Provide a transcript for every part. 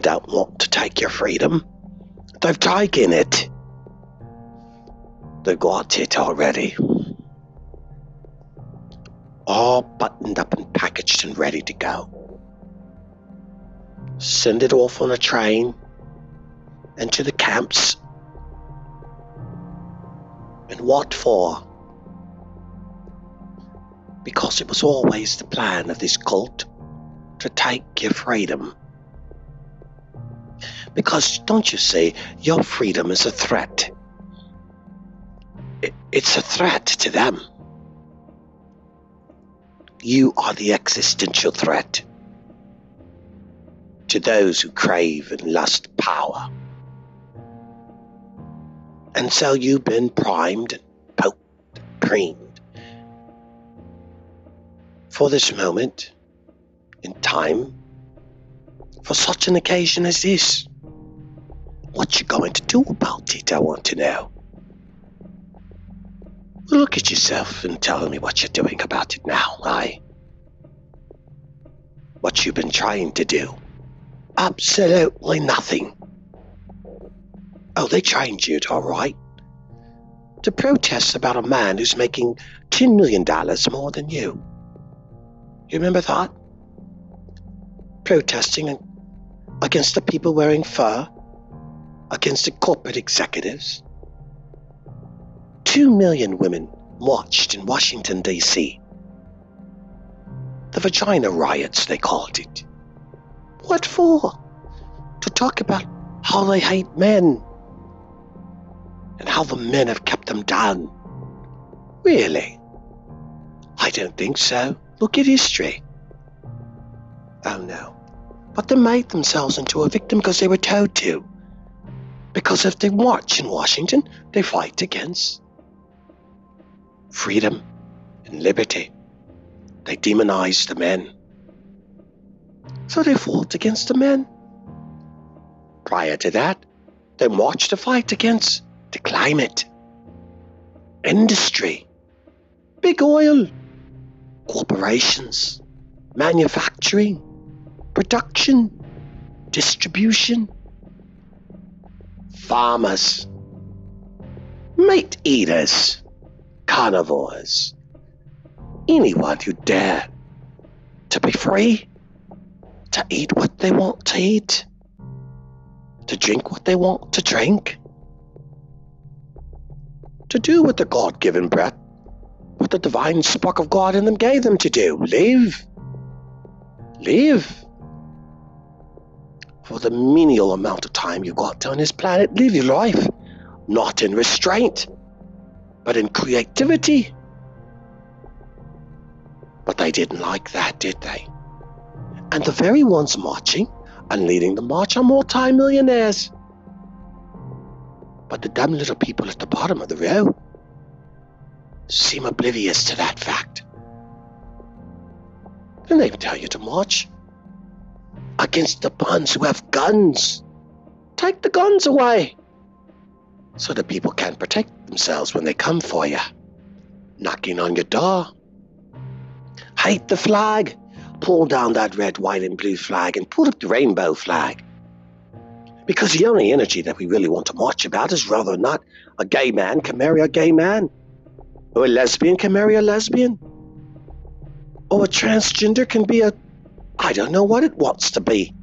don't want to take your freedom. They've taken it. They've got it already. All buttoned up and packaged and ready to go. Send it off on a train and to the camps. And what for? Because it was always the plan of this cult to take your freedom. Because, don't you see, your freedom is a threat. It's a threat to them. You are the existential threat to those who crave and lust power. And so you've been primed and poked creamed for this moment in time for such an occasion as this. What you going to do about it, I want to know. Look at yourself and tell me what you're doing about it now, aye? What you've been trying to do. Absolutely nothing. Oh, they trained you, all right. To protest about a man who's making $10 million more than you. You remember that? Protesting against the people wearing fur, against the corporate executives. Two million women marched in Washington, D.C. The vagina riots, they called it. What for? To talk about how they hate men and how the men have kept them down. Really? I don't think so. Look at history. Oh no. But they made themselves into a victim because they were told to. Because if they march in Washington, they fight against freedom and liberty. They demonize the men. So they fought against the men. Prior to that, they marched to fight against the climate, industry, big oil, corporations, manufacturing, production, distribution, farmers, meat eaters, carnivores, anyone who dare to be free, to eat what they want to eat, to drink what they want to drink, to do what the God given breath, what the divine spark of God in them gave them to do live. Live. For the menial amount of time you got on this planet, live your life, not in restraint, but in creativity. But they didn't like that, did they? And the very ones marching and leading the march are multi-millionaires. But the dumb little people at the bottom of the row seem oblivious to that fact. And they tell you to march against the ones who have guns. Take the guns away so that people can protect themselves when they come for you, knocking on your door. Hate the flag. Pull down that red, white, and blue flag and put up the rainbow flag. Because the only energy that we really want to march about is rather not a gay man can marry a gay man, or a lesbian can marry a lesbian, or a transgender can be a. I don't know what it wants to be.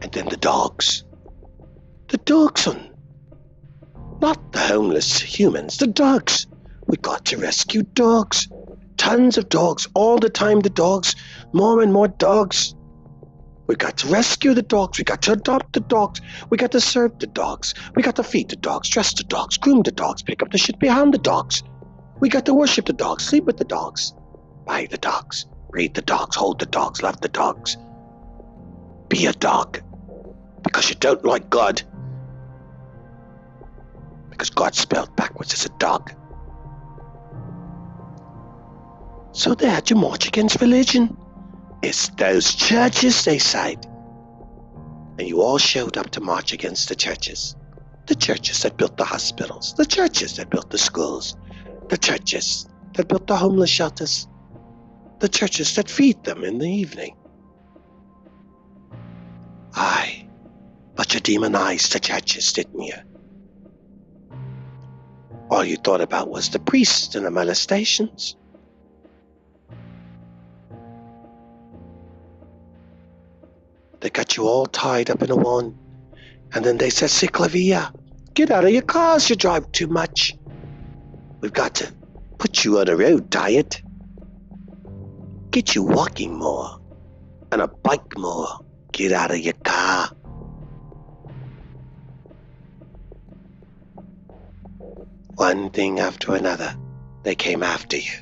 And then the dogs. The dogs on. Not the homeless humans, the dogs. We got to rescue dogs. Tons of dogs, all the time, the dogs. More and more dogs. We got to rescue the dogs. We got to adopt the dogs. We got to serve the dogs. We got to feed the dogs, dress the dogs, groom the dogs, pick up the shit behind the dogs. We got to worship the dogs, sleep with the dogs, buy the dogs, read the dogs, hold the dogs, love the dogs. Be a dog because you don't like God. Because God spelled backwards is a dog. So they had to march against religion. It's those churches, they said. And you all showed up to march against the churches. The churches that built the hospitals, the churches that built the schools, the churches that built the homeless shelters, the churches that feed them in the evening. Aye, but you demonized the churches, didn't you? All you thought about was the priests and the molestations. They got you all tied up in a one. And then they said, Ciclavia, get out of your cars, you drive too much. We've got to put you on a road diet. Get you walking more and a bike more. Get out of your car. One thing after another, they came after you.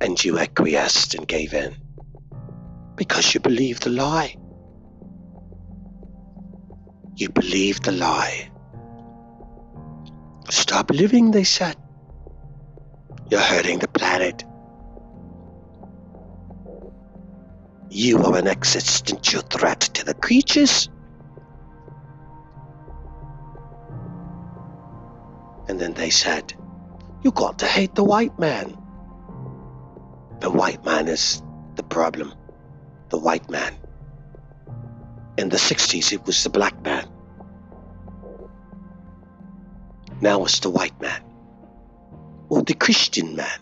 And you acquiesced and gave in because you believed the lie. You believed the lie. Stop living, they said. You're hurting the planet. You are an existential threat to the creatures. And then they said, You got to hate the white man. The white man is the problem the white man. In the 60s, it was the black man. Now it's the white man. Or the Christian man.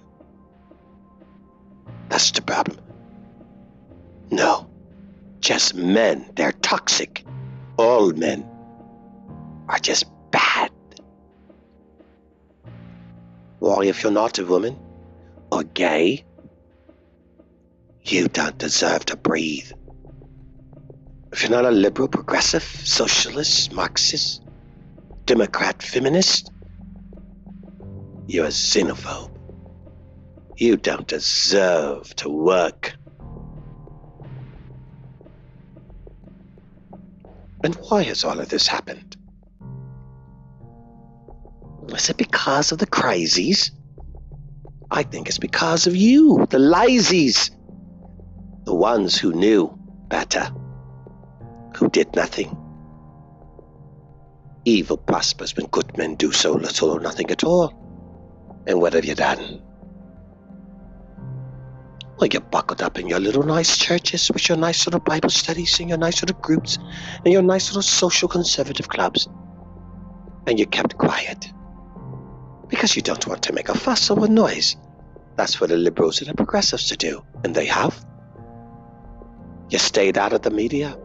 That's the problem. Just men. They're toxic. All men are just bad. Or if you're not a woman or gay you don't deserve to breathe. If you're not a liberal, progressive, socialist, Marxist, Democrat, feminist, you're a xenophobe. You don't deserve to work. And why has all of this happened? Is it because of the crazies? I think it's because of you, the lazies the ones who knew better, who did nothing. Evil prospers when good men do so little or nothing at all. And what have you done? Well, you buckled up in your little nice churches with your nice little Bible studies and your nice little groups and your nice little social conservative clubs. And you kept quiet. Because you don't want to make a fuss or a noise. That's for the liberals and the progressives to do. And they have. You stayed out of the media.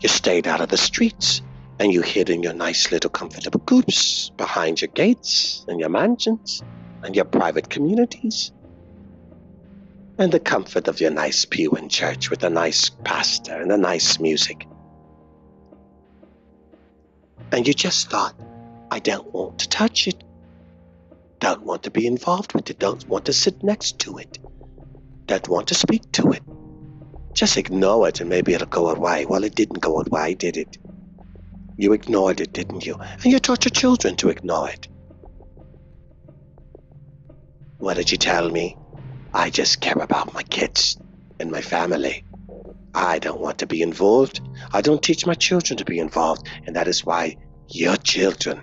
You stayed out of the streets. And you hid in your nice little comfortable coops behind your gates and your mansions and your private communities. And the comfort of your nice pew in church with a nice pastor and the nice music. And you just thought, I don't want to touch it. Don't want to be involved with it. Don't want to sit next to it. Don't want to speak to it. Just ignore it and maybe it'll go away. Well, it didn't go away, did it? You ignored it, didn't you? And you taught your children to ignore it. What did you tell me? I just care about my kids and my family. I don't want to be involved. I don't teach my children to be involved. And that is why your children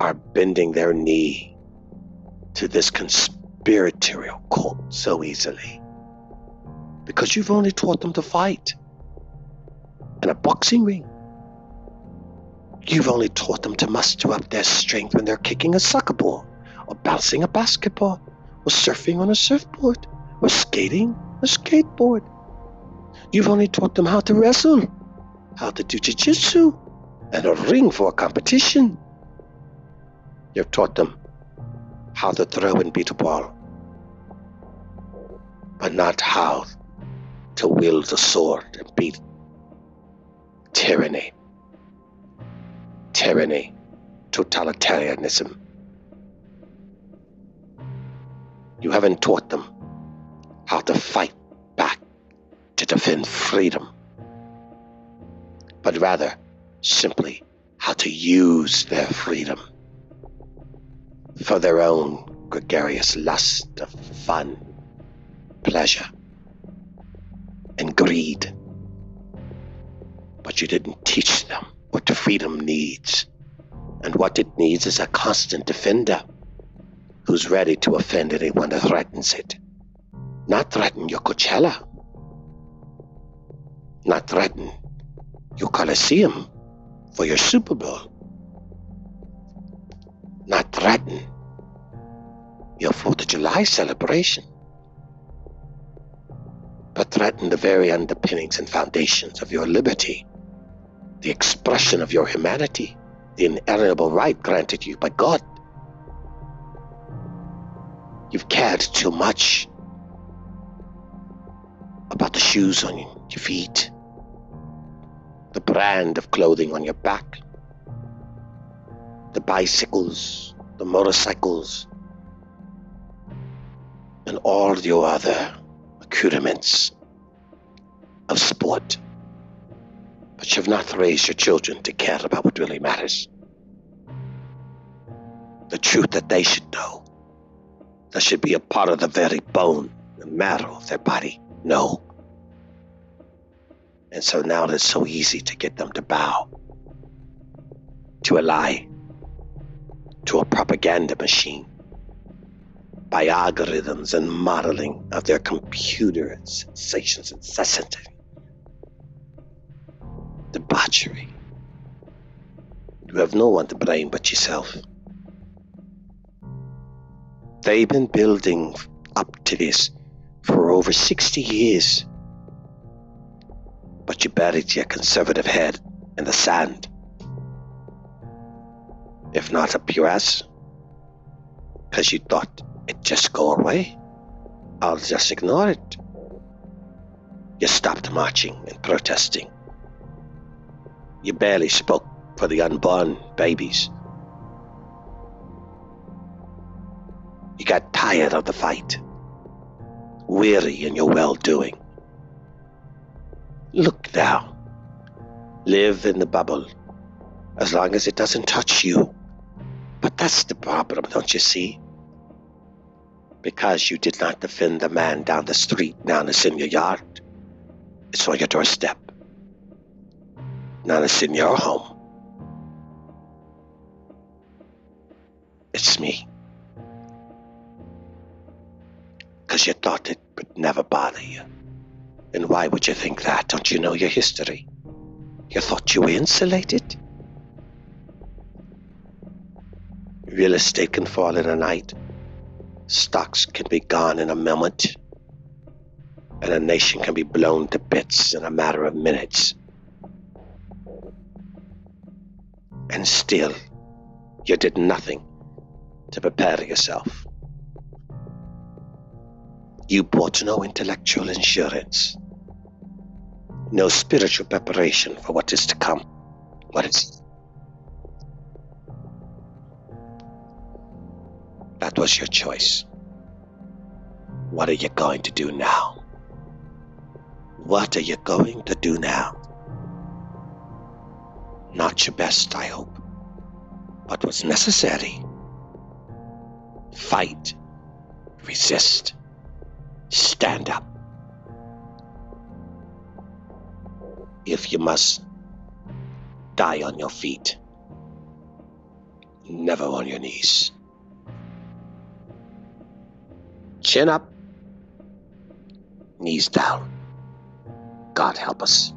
are bending their knee to this conspiratorial cult so easily because you've only taught them to fight in a boxing ring. You've only taught them to muster up their strength when they're kicking a soccer ball, or bouncing a basketball, surfing on a surfboard, or skating a skateboard. You've only taught them how to wrestle, how to do jiu-jitsu, and a ring for a competition. You've taught them how to throw and beat a ball, but not how to wield the sword and beat tyranny. Tyranny, totalitarianism. You haven't taught them how to fight back to defend freedom, but rather simply how to use their freedom for their own gregarious lust of fun, pleasure, and greed. But you didn't teach them what freedom needs. And what it needs is a constant defender who's ready to offend anyone that threatens it. Not threaten your Coachella. not threaten your Coliseum for your Super Bowl, not threaten your 4th of July celebration, but threaten the very underpinnings and foundations of your liberty, the expression of your humanity, the inalienable right granted you by God. You've cared too much about the shoes on your feet, the brand of clothing on your back, the bicycles, the motorcycles, and all your other accoutrements of sport. But you've not raised your children to care about what really matters. The truth that they should know. That should be a part of the very bone and marrow of their body. No. And so now it's so easy to get them to bow to a lie, to a propaganda machine, by algorithms and modeling of their computer sensations incessantly. Debauchery. You have no one to blame but yourself. They've been building up to this for over 60 years. But you buried your conservative head in the sand. If not up your ass, because you thought it'd just go away. I'll just ignore it. You stopped marching and protesting. You barely spoke for the unborn babies. You got tired of the fight, weary in your well doing. Look now, live in the bubble as long as it doesn't touch you. But that's the problem, don't you see? Because you did not defend the man down the street, now it's in your yard. It's on your doorstep. Now it's in your home. It's me. Because you thought it would never bother you. And why would you think that? Don't you know your history? You thought you were insulated? Real estate can fall in a night. Stocks can be gone in a moment. And a nation can be blown to bits in a matter of minutes. And still, you did nothing to prepare yourself. You bought no intellectual insurance, no spiritual preparation for what is to come. What is. That was your choice. What are you going to do now? What are you going to do now? Not your best, I hope, but what's necessary. Fight, resist, stand up. If you must, die on your feet, never on your knees. Chin up, knees down. God help us.